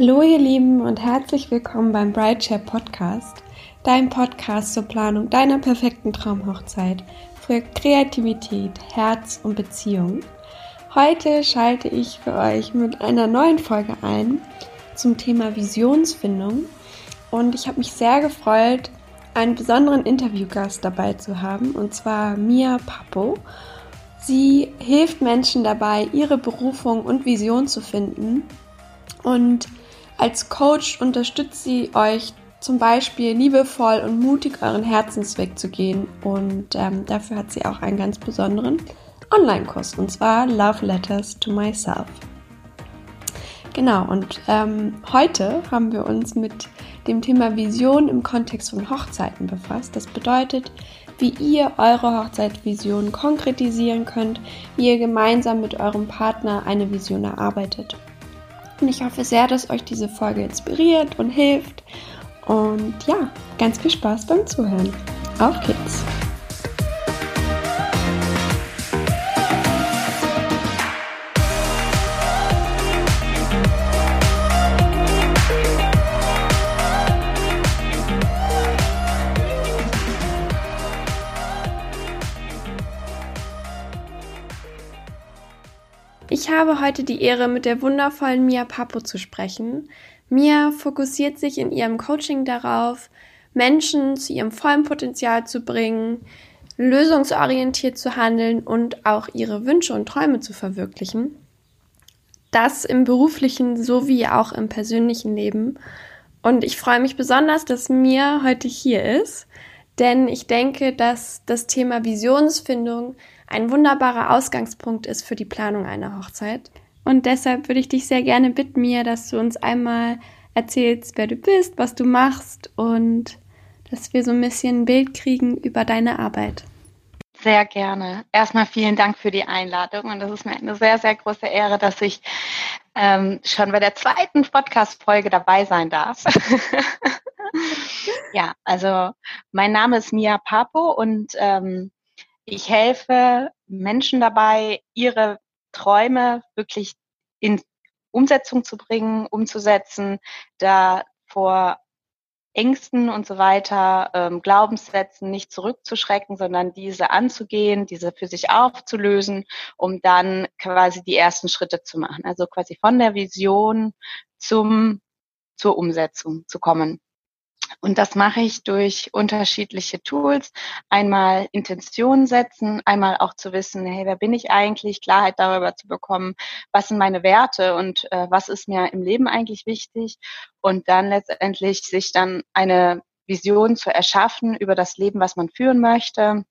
Hallo ihr Lieben und herzlich willkommen beim Brideshare Podcast, dein Podcast zur Planung deiner perfekten Traumhochzeit für Kreativität, Herz und Beziehung. Heute schalte ich für euch mit einer neuen Folge ein zum Thema Visionsfindung und ich habe mich sehr gefreut, einen besonderen Interviewgast dabei zu haben und zwar Mia Papo. Sie hilft Menschen dabei, ihre Berufung und Vision zu finden und als Coach unterstützt sie euch zum Beispiel liebevoll und mutig euren Herzensweg zu gehen. Und ähm, dafür hat sie auch einen ganz besonderen Online-Kurs, und zwar Love Letters to Myself. Genau, und ähm, heute haben wir uns mit dem Thema Vision im Kontext von Hochzeiten befasst. Das bedeutet, wie ihr eure Hochzeitsvision konkretisieren könnt, wie ihr gemeinsam mit eurem Partner eine Vision erarbeitet. Und ich hoffe sehr, dass euch diese Folge inspiriert und hilft. Und ja, ganz viel Spaß beim Zuhören. Auf geht's! Habe heute die Ehre, mit der wundervollen Mia Papo zu sprechen. Mia fokussiert sich in ihrem Coaching darauf, Menschen zu ihrem vollen Potenzial zu bringen, lösungsorientiert zu handeln und auch ihre Wünsche und Träume zu verwirklichen. Das im beruflichen sowie auch im persönlichen Leben. Und ich freue mich besonders, dass Mia heute hier ist, denn ich denke, dass das Thema Visionsfindung ein wunderbarer Ausgangspunkt ist für die Planung einer Hochzeit. Und deshalb würde ich dich sehr gerne bitten, mir, dass du uns einmal erzählst, wer du bist, was du machst und dass wir so ein bisschen ein Bild kriegen über deine Arbeit. Sehr gerne. Erstmal vielen Dank für die Einladung und das ist mir eine sehr, sehr große Ehre, dass ich ähm, schon bei der zweiten Podcast-Folge dabei sein darf. ja, also mein Name ist Mia Papo und ähm, ich helfe Menschen dabei, ihre Träume wirklich in Umsetzung zu bringen, umzusetzen, da vor Ängsten und so weiter, ähm, Glaubenssätzen nicht zurückzuschrecken, sondern diese anzugehen, diese für sich aufzulösen, um dann quasi die ersten Schritte zu machen. Also quasi von der Vision zum, zur Umsetzung zu kommen. Und das mache ich durch unterschiedliche Tools. Einmal Intention setzen, einmal auch zu wissen, hey, wer bin ich eigentlich? Klarheit darüber zu bekommen, was sind meine Werte und äh, was ist mir im Leben eigentlich wichtig? Und dann letztendlich sich dann eine Vision zu erschaffen über das Leben, was man führen möchte,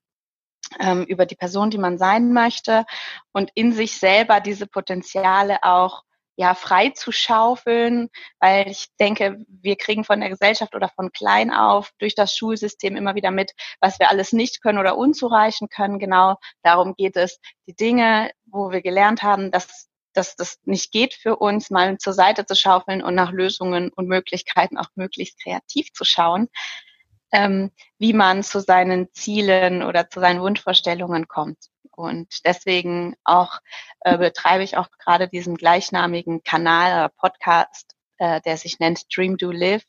ähm, über die Person, die man sein möchte und in sich selber diese Potenziale auch ja, frei zu schaufeln, weil ich denke, wir kriegen von der Gesellschaft oder von klein auf durch das Schulsystem immer wieder mit, was wir alles nicht können oder unzureichen können. Genau darum geht es, die Dinge, wo wir gelernt haben, dass dass das nicht geht für uns, mal zur Seite zu schaufeln und nach Lösungen und Möglichkeiten auch möglichst kreativ zu schauen, ähm, wie man zu seinen Zielen oder zu seinen Wunschvorstellungen kommt. Und deswegen auch äh, betreibe ich auch gerade diesen gleichnamigen Kanal, äh, Podcast, äh, der sich nennt Dream Do Live,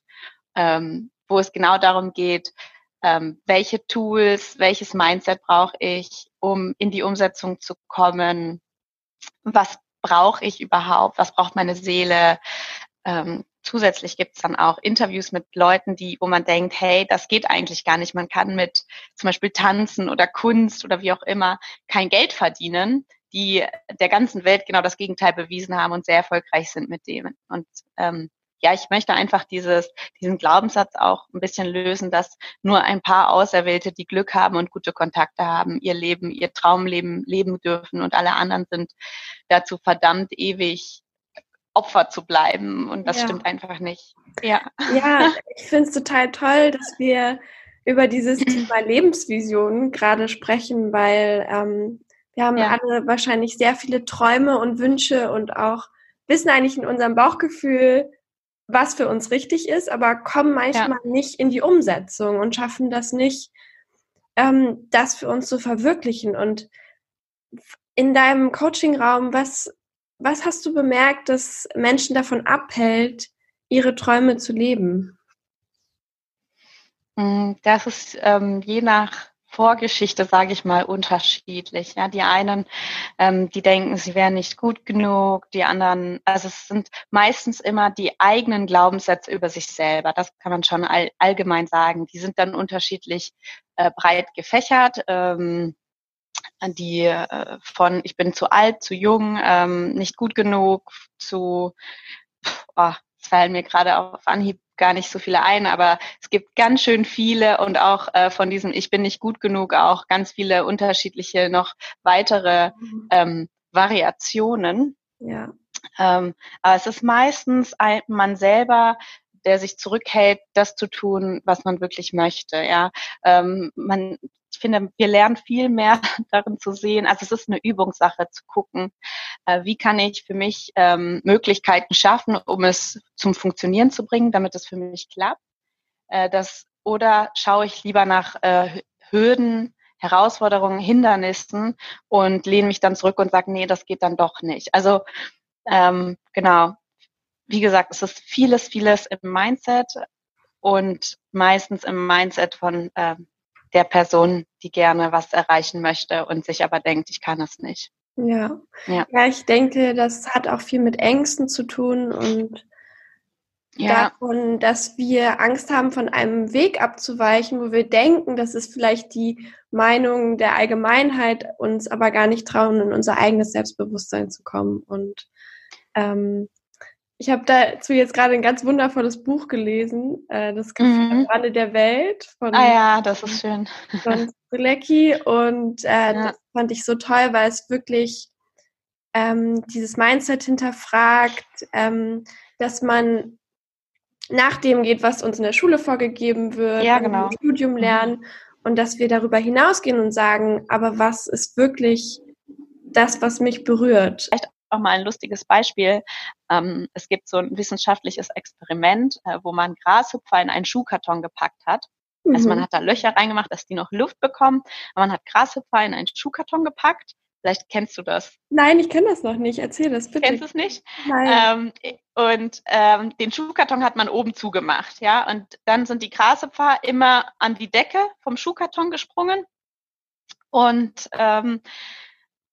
ähm, wo es genau darum geht, ähm, welche Tools, welches Mindset brauche ich, um in die Umsetzung zu kommen, was brauche ich überhaupt, was braucht meine Seele, ähm, zusätzlich gibt es dann auch Interviews mit Leuten, die, wo man denkt, hey, das geht eigentlich gar nicht. Man kann mit zum Beispiel Tanzen oder Kunst oder wie auch immer kein Geld verdienen, die der ganzen Welt genau das Gegenteil bewiesen haben und sehr erfolgreich sind mit dem. Und ähm, ja, ich möchte einfach dieses, diesen Glaubenssatz auch ein bisschen lösen, dass nur ein paar Auserwählte, die Glück haben und gute Kontakte haben, ihr Leben, ihr Traumleben leben dürfen und alle anderen sind dazu verdammt ewig Opfer zu bleiben. Und das ja. stimmt einfach nicht. Ja, ja ich finde es total toll, dass wir über dieses Thema Lebensvision gerade sprechen, weil ähm, wir haben ja. alle wahrscheinlich sehr viele Träume und Wünsche und auch wissen eigentlich in unserem Bauchgefühl, was für uns richtig ist, aber kommen manchmal ja. nicht in die Umsetzung und schaffen das nicht, ähm, das für uns zu verwirklichen. Und in deinem Coaching-Raum, was was hast du bemerkt, dass Menschen davon abhält, ihre Träume zu leben? Mm, das ist ähm, je nach Vorgeschichte, sage ich mal, unterschiedlich. Ja, die einen, ähm, die denken, sie wären nicht gut genug, die anderen, also es sind meistens immer die eigenen Glaubenssätze über sich selber. Das kann man schon all, allgemein sagen. Die sind dann unterschiedlich äh, breit gefächert. Ähm, die äh, von ich bin zu alt, zu jung, ähm, nicht gut genug, zu oh, es fallen mir gerade auf Anhieb gar nicht so viele ein, aber es gibt ganz schön viele und auch äh, von diesem Ich bin nicht gut genug auch ganz viele unterschiedliche noch weitere mhm. ähm, Variationen. Ja. Ähm, aber es ist meistens ein, man selber, der sich zurückhält, das zu tun, was man wirklich möchte. Ja, ähm, man ich finde, wir lernen viel mehr darin zu sehen. Also es ist eine Übungssache zu gucken, äh, wie kann ich für mich ähm, Möglichkeiten schaffen, um es zum Funktionieren zu bringen, damit es für mich klappt. Äh, das, oder schaue ich lieber nach äh, Hürden, Herausforderungen, Hindernissen und lehne mich dann zurück und sage, nee, das geht dann doch nicht. Also ähm, genau, wie gesagt, es ist vieles, vieles im Mindset und meistens im Mindset von äh, der Person, die gerne was erreichen möchte und sich aber denkt, ich kann es nicht. Ja. ja. Ja, ich denke, das hat auch viel mit Ängsten zu tun und ja. davon, dass wir Angst haben, von einem Weg abzuweichen, wo wir denken, das ist vielleicht die Meinung der Allgemeinheit, uns aber gar nicht trauen, in unser eigenes Selbstbewusstsein zu kommen. Und ähm, ich habe dazu jetzt gerade ein ganz wundervolles Buch gelesen, äh, das Café mhm. am Rande der Welt von Ah ja, das ist schön. Von Strilecki und äh, ja. das fand ich so toll, weil es wirklich ähm, dieses Mindset hinterfragt, ähm, dass man nach dem geht, was uns in der Schule vorgegeben wird, ja, genau. im Studium mhm. lernen und dass wir darüber hinausgehen und sagen, aber was ist wirklich das, was mich berührt? Vielleicht auch mal ein lustiges Beispiel. Ähm, es gibt so ein wissenschaftliches Experiment, äh, wo man Grashüpfer in einen Schuhkarton gepackt hat. Mhm. Also man mhm. hat da Löcher reingemacht, dass die noch Luft bekommen. Aber man hat Grashüpfer in einen Schuhkarton gepackt. Vielleicht kennst du das. Nein, ich kenne das noch nicht. Erzähl das bitte. Kennst du es nicht? Nein. Ähm, und ähm, den Schuhkarton hat man oben zugemacht, ja. Und dann sind die Grashüpfer immer an die Decke vom Schuhkarton gesprungen. Und ähm,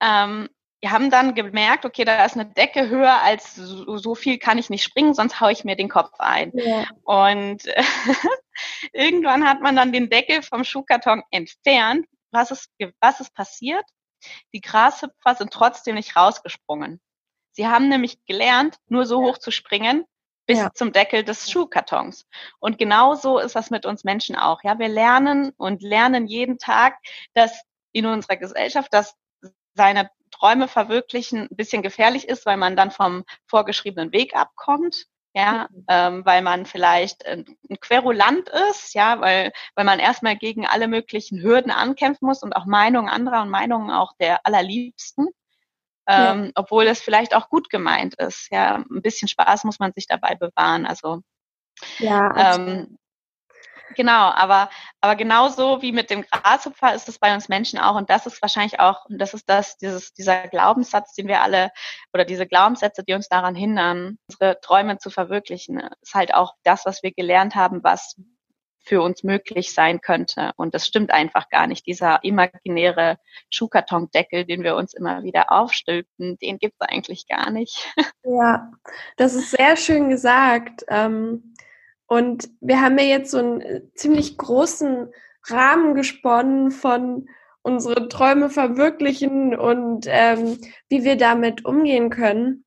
ähm, wir haben dann gemerkt, okay, da ist eine Decke höher als so, so viel kann ich nicht springen, sonst haue ich mir den Kopf ein. Ja. Und irgendwann hat man dann den Deckel vom Schuhkarton entfernt. Was ist, was ist passiert? Die Grashüpfer sind trotzdem nicht rausgesprungen. Sie haben nämlich gelernt, nur so hoch zu springen, bis ja. zum Deckel des Schuhkartons. Und genauso ist das mit uns Menschen auch. Ja, wir lernen und lernen jeden Tag, dass in unserer Gesellschaft, dass seine Träume verwirklichen ein bisschen gefährlich ist, weil man dann vom vorgeschriebenen Weg abkommt. Ja, mhm. ähm, weil man vielleicht ein Querulant ist, ja, weil, weil man erstmal gegen alle möglichen Hürden ankämpfen muss und auch Meinungen anderer und Meinungen auch der allerliebsten. Ähm, ja. obwohl es vielleicht auch gut gemeint ist. Ja, ein bisschen Spaß muss man sich dabei bewahren. Also ja, ähm, Genau, aber, aber genauso wie mit dem Grashüpfer ist es bei uns Menschen auch. Und das ist wahrscheinlich auch, und das ist das, dieses, dieser Glaubenssatz, den wir alle, oder diese Glaubenssätze, die uns daran hindern, unsere Träume zu verwirklichen, ist halt auch das, was wir gelernt haben, was für uns möglich sein könnte. Und das stimmt einfach gar nicht. Dieser imaginäre Schuhkartondeckel, den wir uns immer wieder aufstülpen, den gibt es eigentlich gar nicht. Ja, das ist sehr schön gesagt. Ähm und wir haben ja jetzt so einen äh, ziemlich großen Rahmen gesponnen von unsere Träume verwirklichen und ähm, wie wir damit umgehen können,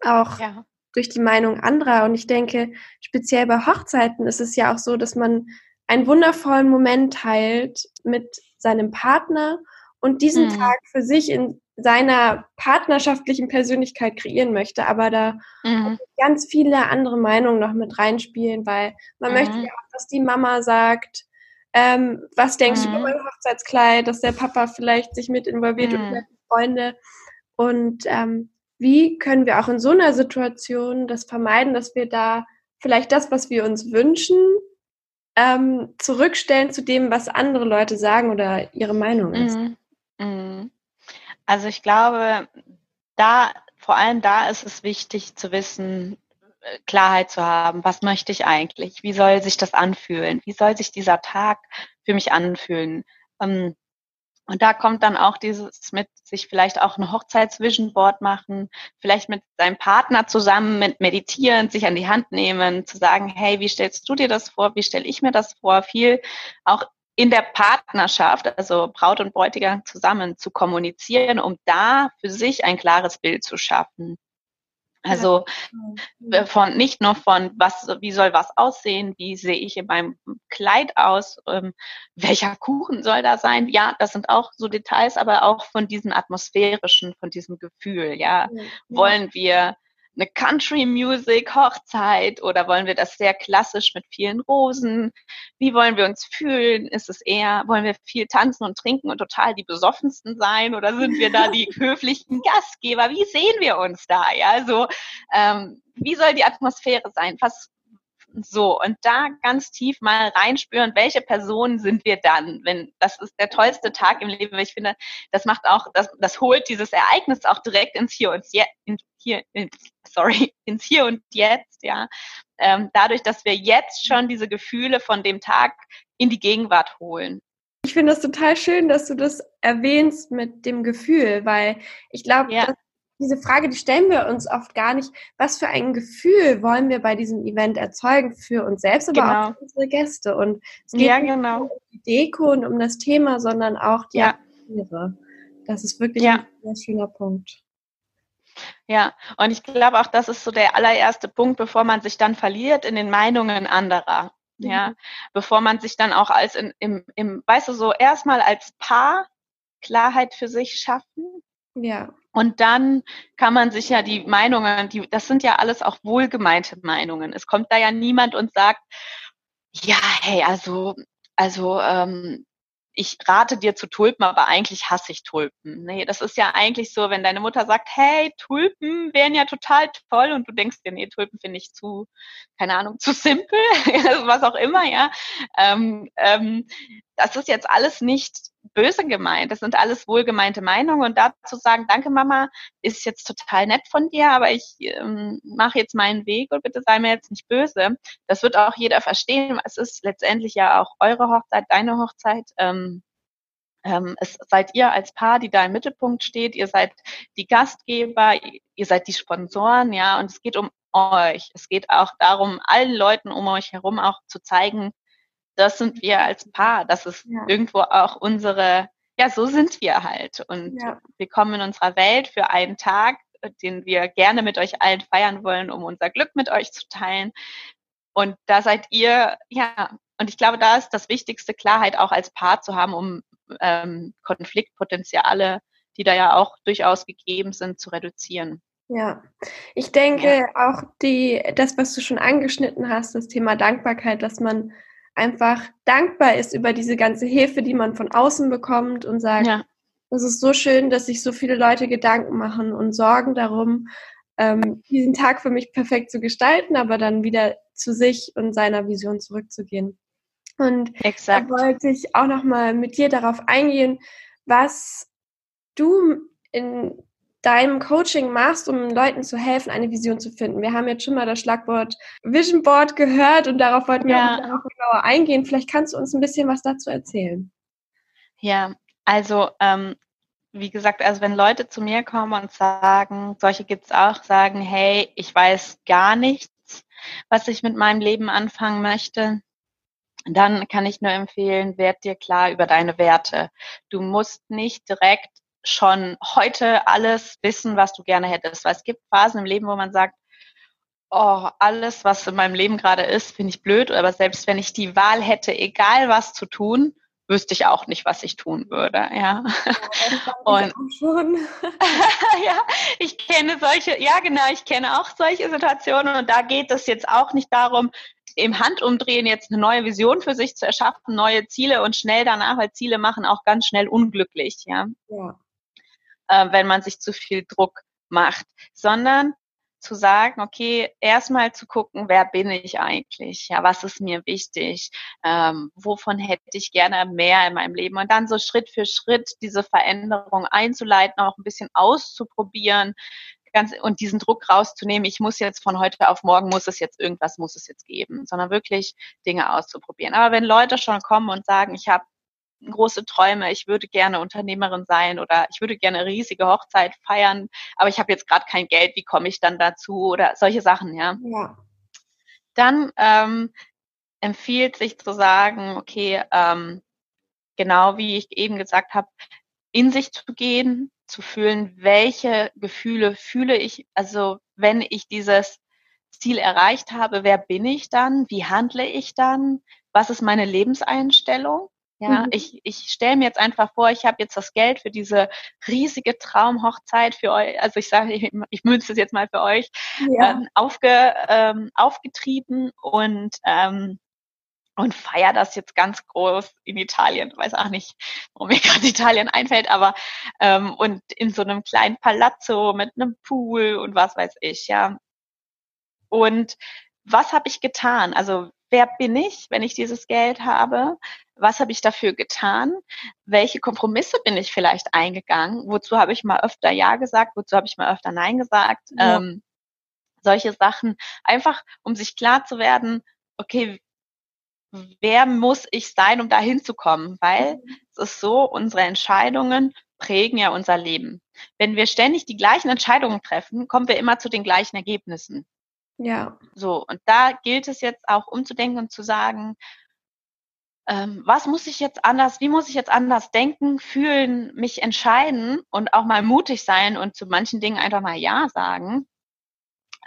auch ja. durch die Meinung anderer. Und ich denke, speziell bei Hochzeiten ist es ja auch so, dass man einen wundervollen Moment teilt mit seinem Partner und diesen mhm. Tag für sich in seiner partnerschaftlichen Persönlichkeit kreieren möchte, aber da mhm. ganz viele andere Meinungen noch mit reinspielen, weil man mhm. möchte ja auch, dass die Mama sagt, ähm, was denkst mhm. du über mein Hochzeitskleid, dass der Papa vielleicht sich mit involviert und mhm. Freunde und ähm, wie können wir auch in so einer Situation das vermeiden, dass wir da vielleicht das, was wir uns wünschen, ähm, zurückstellen zu dem, was andere Leute sagen oder ihre Meinung ist. Mhm. Mhm. Also ich glaube, da, vor allem da ist es wichtig zu wissen, äh, Klarheit zu haben, was möchte ich eigentlich? Wie soll sich das anfühlen? Wie soll sich dieser Tag für mich anfühlen? Ähm, und da kommt dann auch dieses mit sich vielleicht auch ein Hochzeitsvision Board machen, vielleicht mit seinem Partner zusammen mit meditieren, sich an die Hand nehmen, zu sagen, hey, wie stellst du dir das vor? Wie stelle ich mir das vor? Viel auch in der Partnerschaft, also Braut und Bräutigam zusammen zu kommunizieren, um da für sich ein klares Bild zu schaffen. Also ja. Äh, von nicht nur von was, wie soll was aussehen, wie sehe ich in meinem Kleid aus, ähm, welcher Kuchen soll da sein? Ja, das sind auch so Details, aber auch von diesem atmosphärischen, von diesem Gefühl. Ja, ja. wollen wir eine Country Music Hochzeit oder wollen wir das sehr klassisch mit vielen Rosen? Wie wollen wir uns fühlen? Ist es eher, wollen wir viel tanzen und trinken und total die besoffensten sein oder sind wir da die höflichen Gastgeber? Wie sehen wir uns da? Ja, so, ähm, wie soll die Atmosphäre sein? Was, so, und da ganz tief mal reinspüren, welche Personen sind wir dann? Wenn, das ist der tollste Tag im Leben. Ich finde, das macht auch, das, das holt dieses Ereignis auch direkt ins Hier und Jetzt, in, hier, in, sorry, ins Hier und Jetzt, ja. Ähm, dadurch, dass wir jetzt schon diese Gefühle von dem Tag in die Gegenwart holen. Ich finde das total schön, dass du das erwähnst mit dem Gefühl, weil ich glaube, ja diese Frage, die stellen wir uns oft gar nicht. Was für ein Gefühl wollen wir bei diesem Event erzeugen für uns selbst, aber genau. auch für unsere Gäste? Und es geht ja, genau. nicht um die Deko und um das Thema, sondern auch die ja. Atmosphäre. Das ist wirklich ja. ein sehr schöner Punkt. Ja, und ich glaube auch, das ist so der allererste Punkt, bevor man sich dann verliert in den Meinungen anderer. Mhm. Ja, bevor man sich dann auch als in, im, im, weißt du, so erstmal als Paar Klarheit für sich schaffen. Ja. Und dann kann man sich ja die Meinungen, die, das sind ja alles auch wohlgemeinte Meinungen. Es kommt da ja niemand und sagt, ja, hey, also, also ähm, ich rate dir zu Tulpen, aber eigentlich hasse ich Tulpen. Nee, das ist ja eigentlich so, wenn deine Mutter sagt, hey, Tulpen wären ja total toll und du denkst dir, nee, Tulpen finde ich zu, keine Ahnung, zu simpel, was auch immer, ja. Ähm, ähm, das ist jetzt alles nicht böse gemeint. Das sind alles wohlgemeinte Meinungen und dazu sagen, danke Mama, ist jetzt total nett von dir, aber ich ähm, mache jetzt meinen Weg und bitte sei mir jetzt nicht böse. Das wird auch jeder verstehen. Es ist letztendlich ja auch eure Hochzeit, deine Hochzeit. Ähm, ähm, es seid ihr als Paar, die da im Mittelpunkt steht. Ihr seid die Gastgeber, ihr seid die Sponsoren, ja, und es geht um euch. Es geht auch darum, allen Leuten um euch herum auch zu zeigen, das sind wir als Paar. Das ist ja. irgendwo auch unsere, ja, so sind wir halt. Und ja. wir kommen in unserer Welt für einen Tag, den wir gerne mit euch allen feiern wollen, um unser Glück mit euch zu teilen. Und da seid ihr, ja, und ich glaube, da ist das Wichtigste, Klarheit auch als Paar zu haben, um ähm, Konfliktpotenziale, die da ja auch durchaus gegeben sind, zu reduzieren. Ja, ich denke ja. auch die, das, was du schon angeschnitten hast, das Thema Dankbarkeit, dass man einfach dankbar ist über diese ganze Hilfe, die man von außen bekommt und sagt, ja. es ist so schön, dass sich so viele Leute Gedanken machen und sorgen darum, ähm, diesen Tag für mich perfekt zu gestalten, aber dann wieder zu sich und seiner Vision zurückzugehen. Und Exakt. da wollte ich auch nochmal mit dir darauf eingehen, was du in deinem Coaching machst, um Leuten zu helfen, eine Vision zu finden. Wir haben jetzt schon mal das Schlagwort Vision Board gehört und darauf wollten wir ja. auch genauer eingehen. Vielleicht kannst du uns ein bisschen was dazu erzählen. Ja, also ähm, wie gesagt, also wenn Leute zu mir kommen und sagen, solche gibt es auch, sagen, hey, ich weiß gar nichts, was ich mit meinem Leben anfangen möchte, dann kann ich nur empfehlen, werd dir klar über deine Werte. Du musst nicht direkt schon heute alles wissen, was du gerne hättest. Weil es gibt Phasen im Leben, wo man sagt, oh, alles, was in meinem Leben gerade ist, finde ich blöd. Aber selbst wenn ich die Wahl hätte, egal was zu tun, wüsste ich auch nicht, was ich tun würde. Ja. ja und ja, ich kenne solche, ja genau, ich kenne auch solche Situationen und da geht es jetzt auch nicht darum, im Handumdrehen jetzt eine neue Vision für sich zu erschaffen, neue Ziele und schnell danach, weil Ziele machen auch ganz schnell unglücklich, ja. ja äh, wenn man sich zu viel Druck macht, sondern zu sagen, okay, erstmal zu gucken, wer bin ich eigentlich? Ja, was ist mir wichtig? Ähm, wovon hätte ich gerne mehr in meinem Leben? Und dann so Schritt für Schritt diese Veränderung einzuleiten, auch ein bisschen auszuprobieren. ganz, und diesen Druck rauszunehmen, ich muss jetzt von heute auf morgen, muss es jetzt irgendwas, muss es jetzt geben, sondern wirklich Dinge auszuprobieren. Aber wenn Leute schon kommen und sagen, ich habe große Träume, ich würde gerne Unternehmerin sein oder ich würde gerne eine riesige Hochzeit feiern, aber ich habe jetzt gerade kein Geld, wie komme ich dann dazu oder solche Sachen, ja. ja. Dann ähm, empfiehlt sich zu sagen, okay, ähm, genau wie ich eben gesagt habe, in sich zu gehen, zu fühlen, welche Gefühle fühle ich, also wenn ich dieses Ziel erreicht habe, wer bin ich dann, wie handle ich dann, was ist meine Lebenseinstellung ja, mhm. ich, ich stelle mir jetzt einfach vor, ich habe jetzt das Geld für diese riesige Traumhochzeit für euch, also ich sage, ich, ich münze es jetzt mal für euch, ja. ähm, aufge, ähm, aufgetrieben und ähm, und feier das jetzt ganz groß in Italien. Weiß auch nicht, warum mir gerade Italien einfällt, aber ähm, und in so einem kleinen Palazzo mit einem Pool und was weiß ich, ja. Und was habe ich getan? Also wer bin ich, wenn ich dieses Geld habe? Was habe ich dafür getan? Welche Kompromisse bin ich vielleicht eingegangen? Wozu habe ich mal öfter Ja gesagt? Wozu habe ich mal öfter Nein gesagt? Ja. Ähm, solche Sachen. Einfach, um sich klar zu werden, okay, wer muss ich sein, um da hinzukommen? Weil mhm. es ist so, unsere Entscheidungen prägen ja unser Leben. Wenn wir ständig die gleichen Entscheidungen treffen, kommen wir immer zu den gleichen Ergebnissen. Ja. So, und da gilt es jetzt auch umzudenken und zu sagen, ähm, was muss ich jetzt anders, wie muss ich jetzt anders denken, fühlen, mich entscheiden und auch mal mutig sein und zu manchen Dingen einfach mal Ja sagen,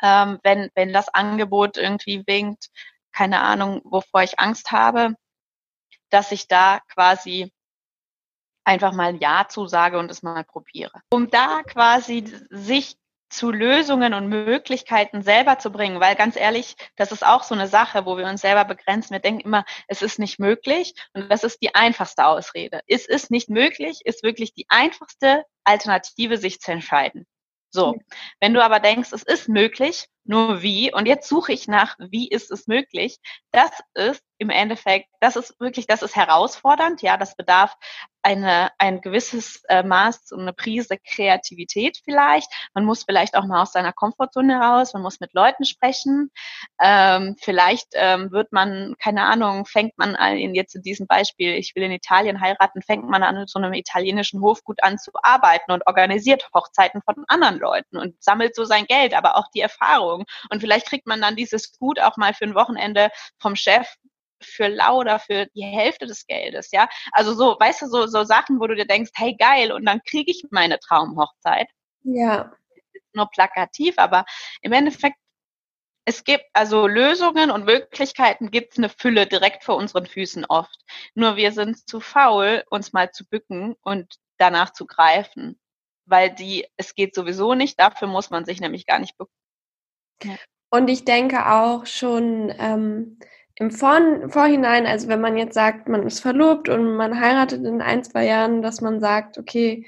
ähm, wenn, wenn das Angebot irgendwie winkt, keine Ahnung, wovor ich Angst habe, dass ich da quasi einfach mal Ja zusage und es mal probiere. Um da quasi sich zu Lösungen und Möglichkeiten selber zu bringen, weil ganz ehrlich, das ist auch so eine Sache, wo wir uns selber begrenzen. Wir denken immer, es ist nicht möglich und das ist die einfachste Ausrede. Es ist nicht möglich, ist wirklich die einfachste Alternative, sich zu entscheiden. So, wenn du aber denkst, es ist möglich, nur wie, und jetzt suche ich nach, wie ist es möglich, das ist im Endeffekt, das ist wirklich, das ist herausfordernd, ja, das bedarf eine, ein gewisses äh, Maß und eine Prise Kreativität vielleicht. Man muss vielleicht auch mal aus seiner Komfortzone raus, man muss mit Leuten sprechen. Ähm, vielleicht ähm, wird man, keine Ahnung, fängt man an, jetzt in diesem Beispiel, ich will in Italien heiraten, fängt man an, so einem italienischen Hofgut an zu arbeiten und organisiert Hochzeiten von anderen Leuten und sammelt so sein Geld, aber auch die Erfahrung. Und vielleicht kriegt man dann dieses Gut auch mal für ein Wochenende vom Chef für lauter für die Hälfte des Geldes, ja. Also so, weißt du, so, so Sachen, wo du dir denkst, hey geil, und dann kriege ich meine Traumhochzeit. Ja. Nur plakativ, aber im Endeffekt, es gibt also Lösungen und Möglichkeiten gibt es eine Fülle direkt vor unseren Füßen oft. Nur wir sind zu faul, uns mal zu bücken und danach zu greifen. Weil die, es geht sowieso nicht, dafür muss man sich nämlich gar nicht bücken. Ja. Und ich denke auch schon, ähm, im Vor Vorhinein, also wenn man jetzt sagt, man ist verlobt und man heiratet in ein, zwei Jahren, dass man sagt, okay,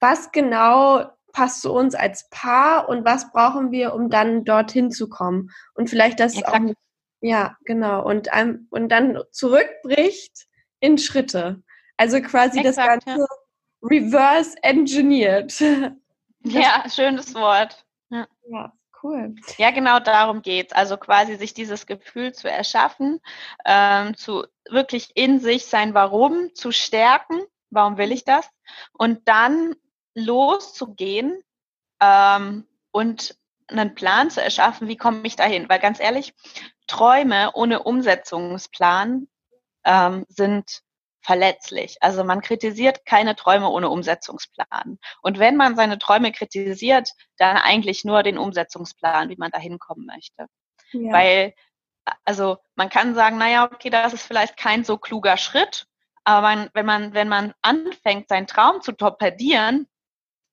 was genau passt zu uns als Paar und was brauchen wir, um dann dorthin zu kommen? Und vielleicht das Exakt. auch, ja, genau, und, um, und dann zurückbricht in Schritte. Also quasi Exakt, das Ganze ja. reverse engineert. Ja, schönes Wort. Ja. ja cool. Ja, genau darum geht's. Also quasi sich dieses Gefühl zu erschaffen, ähm, zu wirklich in sich sein Warum zu stärken. Warum will ich das? Und dann loszugehen ähm, und einen Plan zu erschaffen, wie komme ich dahin? Weil ganz ehrlich, Träume ohne Umsetzungsplan ähm, sind verletzlich. Also man kritisiert keine Träume ohne Umsetzungsplan. Und wenn man seine Träume kritisiert, dann eigentlich nur den Umsetzungsplan, wie man da hinkommen möchte. Ja. Weil, also man kann sagen, naja, okay, das ist vielleicht kein so kluger Schritt, aber man, wenn man, wenn man anfängt, seinen Traum zu torpedieren,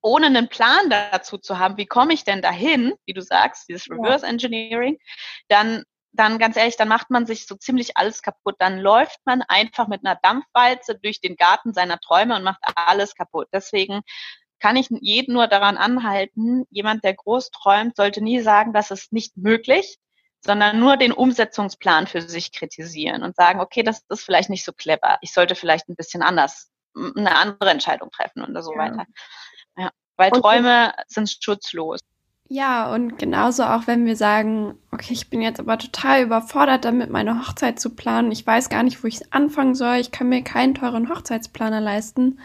ohne einen Plan dazu zu haben, wie komme ich denn dahin, wie du sagst, dieses Reverse Engineering, dann dann ganz ehrlich, dann macht man sich so ziemlich alles kaputt. Dann läuft man einfach mit einer Dampfwalze durch den Garten seiner Träume und macht alles kaputt. Deswegen kann ich jeden nur daran anhalten, jemand, der groß träumt, sollte nie sagen, das ist nicht möglich, sondern nur den Umsetzungsplan für sich kritisieren und sagen, okay, das ist vielleicht nicht so clever. Ich sollte vielleicht ein bisschen anders, eine andere Entscheidung treffen und so ja. weiter. Ja, weil und Träume sind schutzlos. Ja, und genauso auch, wenn wir sagen, okay, ich bin jetzt aber total überfordert damit, meine Hochzeit zu planen. Ich weiß gar nicht, wo ich anfangen soll. Ich kann mir keinen teuren Hochzeitsplaner leisten.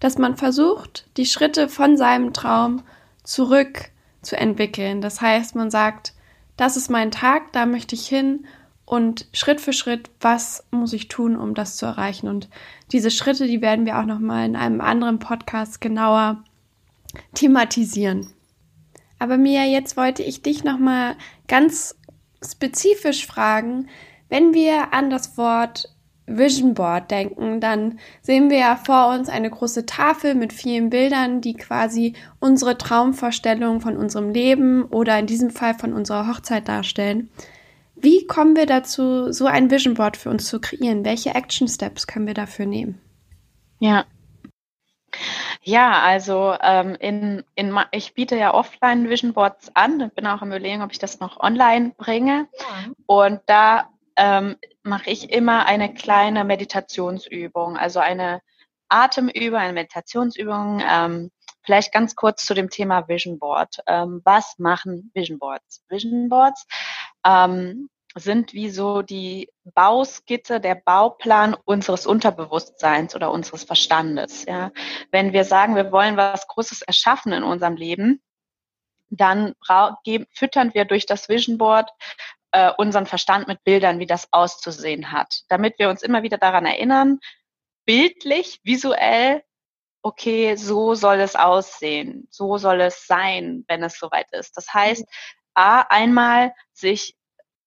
Dass man versucht, die Schritte von seinem Traum zurück zu entwickeln. Das heißt, man sagt, das ist mein Tag, da möchte ich hin und Schritt für Schritt, was muss ich tun, um das zu erreichen? Und diese Schritte, die werden wir auch noch mal in einem anderen Podcast genauer thematisieren. Aber Mia, jetzt wollte ich dich noch mal ganz spezifisch fragen, wenn wir an das Wort Vision Board denken, dann sehen wir ja vor uns eine große Tafel mit vielen Bildern, die quasi unsere Traumvorstellung von unserem Leben oder in diesem Fall von unserer Hochzeit darstellen. Wie kommen wir dazu, so ein Vision Board für uns zu kreieren? Welche Action Steps können wir dafür nehmen? Ja, ja, also ähm, in, in, ich biete ja offline Vision Boards an und bin auch am überlegen, ob ich das noch online bringe. Ja. Und da ähm, mache ich immer eine kleine Meditationsübung, also eine Atemübung, eine Meditationsübung. Ähm, vielleicht ganz kurz zu dem Thema Vision Board. Ähm, was machen Vision Boards? Vision Boards ähm, sind wie so die Bauskizze, der Bauplan unseres Unterbewusstseins oder unseres Verstandes. Ja. Wenn wir sagen, wir wollen was Großes erschaffen in unserem Leben, dann füttern wir durch das Vision Board äh, unseren Verstand mit Bildern, wie das auszusehen hat, damit wir uns immer wieder daran erinnern, bildlich, visuell, okay, so soll es aussehen, so soll es sein, wenn es soweit ist. Das heißt, A, einmal sich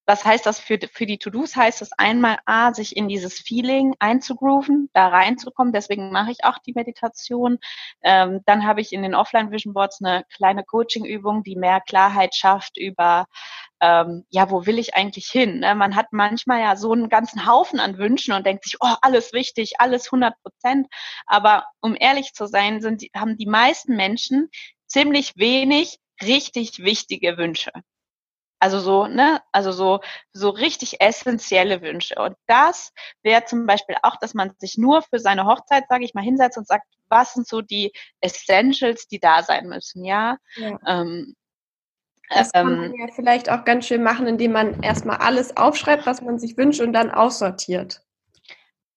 was heißt das für, für die To-Dos? Heißt das einmal A, sich in dieses Feeling einzugrooven, da reinzukommen. Deswegen mache ich auch die Meditation. Ähm, dann habe ich in den Offline Vision Boards eine kleine Coaching-Übung, die mehr Klarheit schafft über, ähm, ja, wo will ich eigentlich hin? Ne? Man hat manchmal ja so einen ganzen Haufen an Wünschen und denkt sich, oh, alles wichtig, alles 100 Prozent. Aber um ehrlich zu sein, sind, haben die meisten Menschen ziemlich wenig richtig wichtige Wünsche. Also so, ne, also so, so richtig essentielle Wünsche. Und das wäre zum Beispiel auch, dass man sich nur für seine Hochzeit, sage ich mal, hinsetzt und sagt, was sind so die Essentials, die da sein müssen, ja. ja. Ähm, das kann man ähm, ja vielleicht auch ganz schön machen, indem man erstmal alles aufschreibt, was man sich wünscht und dann aussortiert.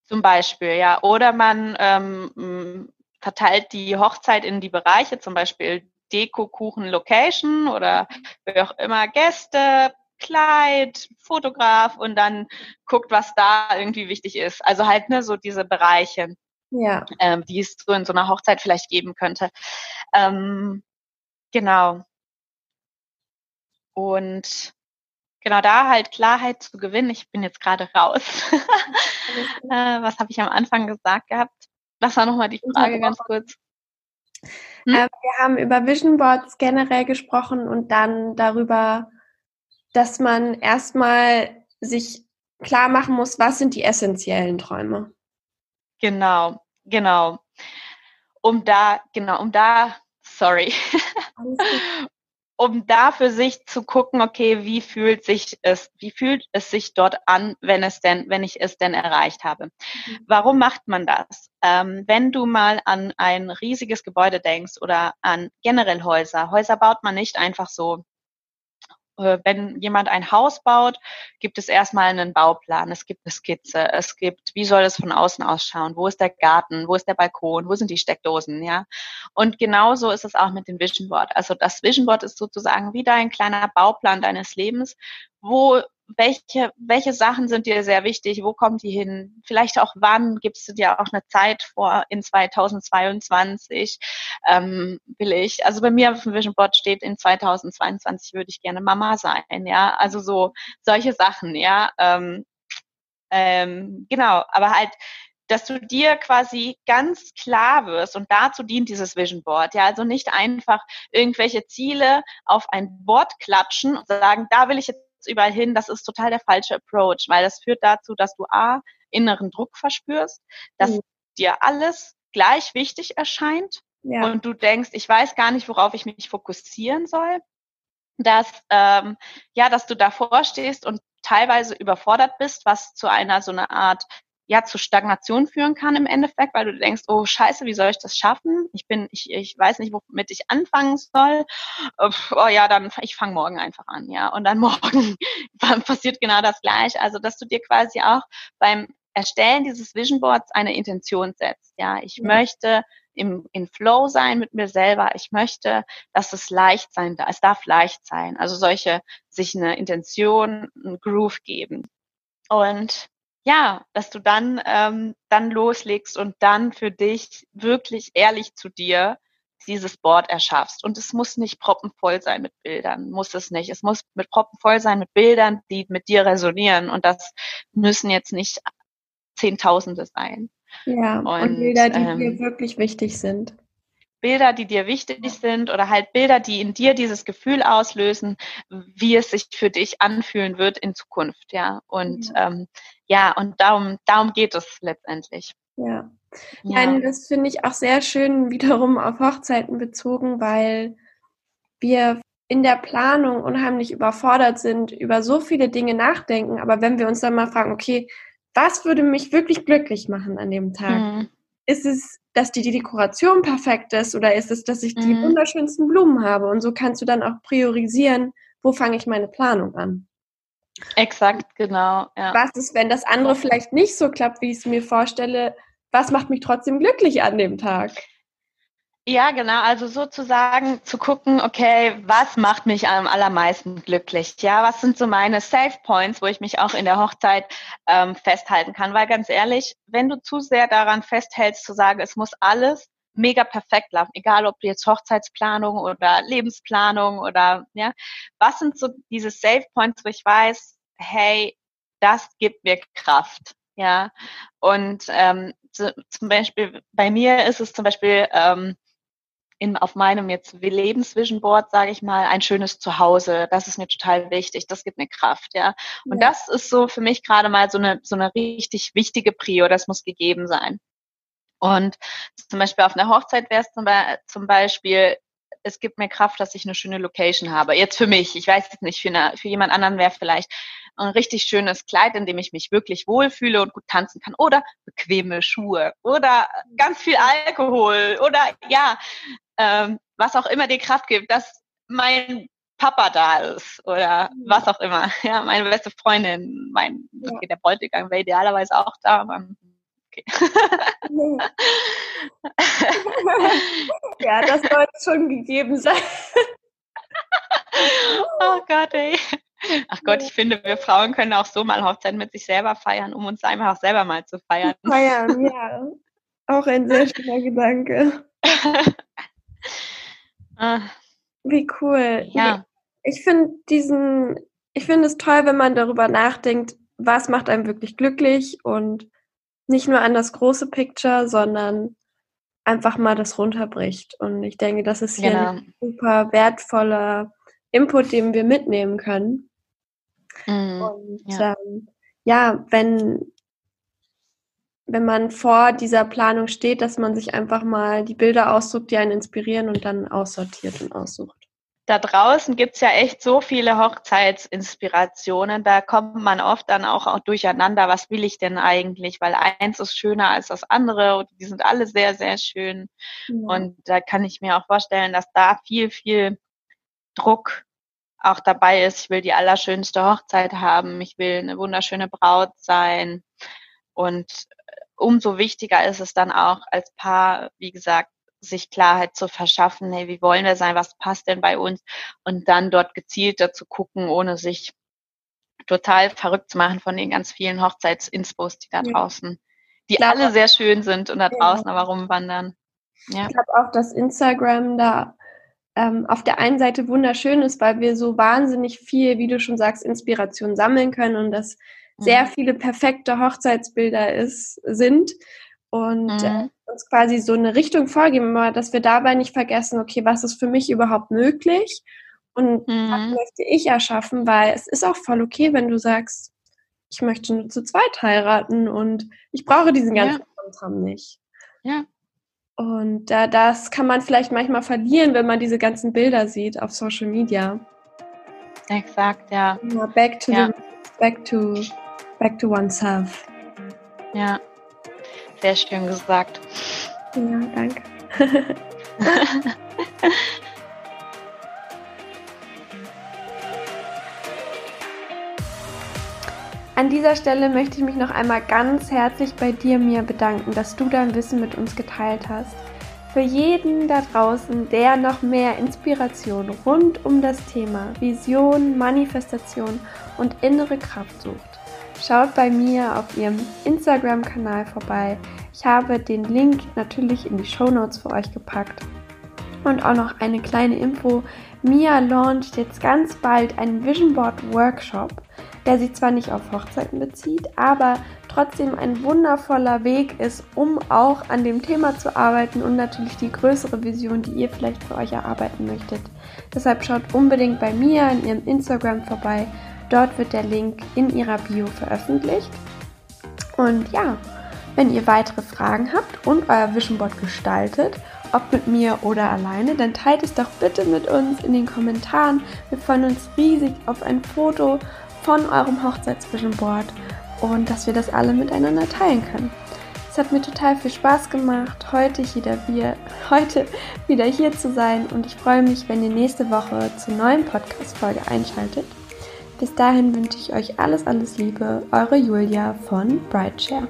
Zum Beispiel, ja. Oder man ähm, verteilt die Hochzeit in die Bereiche, zum Beispiel Deko, Kuchen, Location oder wie auch immer Gäste, Kleid, Fotograf und dann guckt, was da irgendwie wichtig ist. Also halt ne, so diese Bereiche, ja. ähm, die es so in so einer Hochzeit vielleicht geben könnte. Ähm, genau. Und genau da halt Klarheit zu gewinnen. Ich bin jetzt gerade raus. äh, was habe ich am Anfang gesagt gehabt? Was war nochmal die Frage ganz kurz? Hm? Äh, wir haben über Vision Boards generell gesprochen und dann darüber, dass man erstmal sich klar machen muss, was sind die essentiellen Träume. Genau, genau. Um da, genau, um da, sorry, um da für sich zu gucken, okay, wie fühlt sich es, wie fühlt es sich dort an, wenn es denn, wenn ich es denn erreicht habe. Mhm. Warum macht man das? Ähm, wenn du mal an ein riesiges Gebäude denkst oder an generell Häuser, Häuser baut man nicht einfach so wenn jemand ein Haus baut, gibt es erstmal einen Bauplan, es gibt eine Skizze, es gibt, wie soll es von außen ausschauen, wo ist der Garten, wo ist der Balkon, wo sind die Steckdosen, ja. Und genauso ist es auch mit dem Vision Board. Also das Vision Board ist sozusagen wie dein kleiner Bauplan deines Lebens, wo welche, welche Sachen sind dir sehr wichtig? Wo kommt die hin? Vielleicht auch wann? Gibst du dir auch eine Zeit vor in 2022? Ähm, will ich, also bei mir auf dem Vision Board steht, in 2022 würde ich gerne Mama sein, ja. Also so solche Sachen, ja. Ähm, ähm, genau, aber halt dass du dir quasi ganz klar wirst und dazu dient dieses Vision Board. Ja, also nicht einfach irgendwelche Ziele auf ein Board klatschen und sagen, da will ich jetzt überall hin, das ist total der falsche Approach, weil das führt dazu, dass du A, inneren Druck verspürst, dass mhm. dir alles gleich wichtig erscheint ja. und du denkst, ich weiß gar nicht, worauf ich mich fokussieren soll, dass, ähm, ja, dass du davor stehst und teilweise überfordert bist, was zu einer so einer Art ja zu Stagnation führen kann im Endeffekt, weil du denkst, oh Scheiße, wie soll ich das schaffen? Ich bin, ich, ich weiß nicht, womit ich anfangen soll. Oh ja, dann ich fange morgen einfach an, ja. Und dann morgen passiert genau das gleiche. Also dass du dir quasi auch beim Erstellen dieses Vision Boards eine Intention setzt. Ja, ich ja. möchte im, in Flow sein mit mir selber. Ich möchte, dass es leicht sein darf. Es darf leicht sein. Also solche, sich eine Intention, einen Groove geben. Und ja, dass du dann, ähm, dann loslegst und dann für dich wirklich ehrlich zu dir dieses Board erschaffst. Und es muss nicht proppenvoll sein mit Bildern, muss es nicht. Es muss mit proppenvoll sein mit Bildern, die mit dir resonieren. Und das müssen jetzt nicht Zehntausende sein. Ja, und, und Bilder, die ähm, dir wirklich wichtig sind. Bilder, die dir wichtig sind oder halt Bilder, die in dir dieses Gefühl auslösen, wie es sich für dich anfühlen wird in Zukunft, ja. Und ja, ähm, ja und darum, darum geht es letztendlich. Ja. ja. ja das finde ich auch sehr schön wiederum auf Hochzeiten bezogen, weil wir in der Planung unheimlich überfordert sind, über so viele Dinge nachdenken. Aber wenn wir uns dann mal fragen, okay, was würde mich wirklich glücklich machen an dem Tag? Mhm. Ist es, dass die, Dekoration perfekt ist oder ist es, dass ich die mhm. wunderschönsten Blumen habe? Und so kannst du dann auch priorisieren, wo fange ich meine Planung an. Exakt, genau. Ja. Was ist, wenn das andere vielleicht nicht so klappt, wie ich es mir vorstelle? Was macht mich trotzdem glücklich an dem Tag? Ja, genau. Also sozusagen zu gucken, okay, was macht mich am allermeisten glücklich? Ja, was sind so meine Safe Points, wo ich mich auch in der Hochzeit ähm, festhalten kann? Weil ganz ehrlich, wenn du zu sehr daran festhältst, zu sagen, es muss alles mega perfekt laufen, egal ob jetzt Hochzeitsplanung oder Lebensplanung oder ja, was sind so diese Safe Points, wo ich weiß, hey, das gibt mir Kraft. Ja, und ähm, zu, zum Beispiel bei mir ist es zum Beispiel ähm, in, auf meinem jetzt Lebensvision Board, sage ich mal, ein schönes Zuhause. Das ist mir total wichtig. Das gibt mir Kraft, ja. Und ja. das ist so für mich gerade mal so eine, so eine richtig wichtige Prio. Das muss gegeben sein. Und zum Beispiel auf einer Hochzeit wäre es zum, Be zum Beispiel, es gibt mir Kraft, dass ich eine schöne Location habe. Jetzt für mich. Ich weiß jetzt nicht, für, eine, für jemand anderen wäre vielleicht ein richtig schönes Kleid, in dem ich mich wirklich wohlfühle und gut tanzen kann. Oder bequeme Schuhe. Oder ganz viel Alkohol. Oder ja, ähm, was auch immer dir Kraft gibt, dass mein Papa da ist oder mhm. was auch immer. Ja, meine beste Freundin, mein, okay, der Bräutigam wäre idealerweise auch da, aber okay. ja, das sollte schon gegeben sein. oh Gott, ey. Ach Gott, ich finde, wir Frauen können auch so mal Hochzeit mit sich selber feiern, um uns einfach selber mal zu feiern. Feiern, ja. Auch ein sehr schöner Gedanke. Ah. Wie cool. Ja. Ich finde diesen, ich finde es toll, wenn man darüber nachdenkt, was macht einem wirklich glücklich und nicht nur an das große Picture, sondern einfach mal das runterbricht. Und ich denke, das ist hier genau. ein super wertvoller Input, den wir mitnehmen können. Mhm, und ja. Ähm, ja, wenn wenn man vor dieser Planung steht, dass man sich einfach mal die Bilder aussucht, die einen inspirieren und dann aussortiert und aussucht. Da draußen gibt's ja echt so viele Hochzeitsinspirationen. Da kommt man oft dann auch, auch durcheinander, was will ich denn eigentlich? Weil eins ist schöner als das andere und die sind alle sehr, sehr schön. Ja. Und da kann ich mir auch vorstellen, dass da viel, viel Druck auch dabei ist. Ich will die allerschönste Hochzeit haben. Ich will eine wunderschöne Braut sein. Und umso wichtiger ist es dann auch als Paar, wie gesagt, sich Klarheit zu verschaffen, hey, wie wollen wir sein, was passt denn bei uns und dann dort gezielter zu gucken, ohne sich total verrückt zu machen von den ganz vielen Hochzeitsinspos, die da draußen, die glaube, alle sehr schön sind und da draußen ja. aber rumwandern. Ja. Ich glaube auch, dass Instagram da ähm, auf der einen Seite wunderschön ist, weil wir so wahnsinnig viel, wie du schon sagst, Inspiration sammeln können und das sehr mhm. viele perfekte Hochzeitsbilder ist, sind und äh, mhm. äh, uns quasi so eine Richtung vorgeben, aber dass wir dabei nicht vergessen, okay, was ist für mich überhaupt möglich und mhm. was möchte ich erschaffen, weil es ist auch voll okay, wenn du sagst, ich möchte nur zu zweit heiraten und ich brauche diesen ganzen ja. nicht. Ja. Und äh, das kann man vielleicht manchmal verlieren, wenn man diese ganzen Bilder sieht auf Social Media. Exakt, ja. ja back to ja. The, back to back to oneself. Ja, sehr schön gesagt. Ja, danke. An dieser Stelle möchte ich mich noch einmal ganz herzlich bei dir, mir bedanken, dass du dein Wissen mit uns geteilt hast. Für jeden da draußen, der noch mehr Inspiration rund um das Thema Vision, Manifestation und innere Kraft sucht, schaut bei mir auf ihrem Instagram-Kanal vorbei. Ich habe den Link natürlich in die Show Notes für euch gepackt. Und auch noch eine kleine Info. Mia launcht jetzt ganz bald einen Vision Board Workshop der sich zwar nicht auf Hochzeiten bezieht, aber trotzdem ein wundervoller Weg ist, um auch an dem Thema zu arbeiten und natürlich die größere Vision, die ihr vielleicht für euch erarbeiten möchtet. Deshalb schaut unbedingt bei mir in ihrem Instagram vorbei. Dort wird der Link in ihrer Bio veröffentlicht. Und ja, wenn ihr weitere Fragen habt und euer Vision Board gestaltet, ob mit mir oder alleine, dann teilt es doch bitte mit uns in den Kommentaren. Wir freuen uns riesig auf ein Foto von eurem Hochzeitsvision und dass wir das alle miteinander teilen können. Es hat mir total viel Spaß gemacht, heute wieder, wir, heute wieder hier zu sein und ich freue mich, wenn ihr nächste Woche zur neuen Podcast-Folge einschaltet. Bis dahin wünsche ich euch alles, alles Liebe, eure Julia von Brightshare.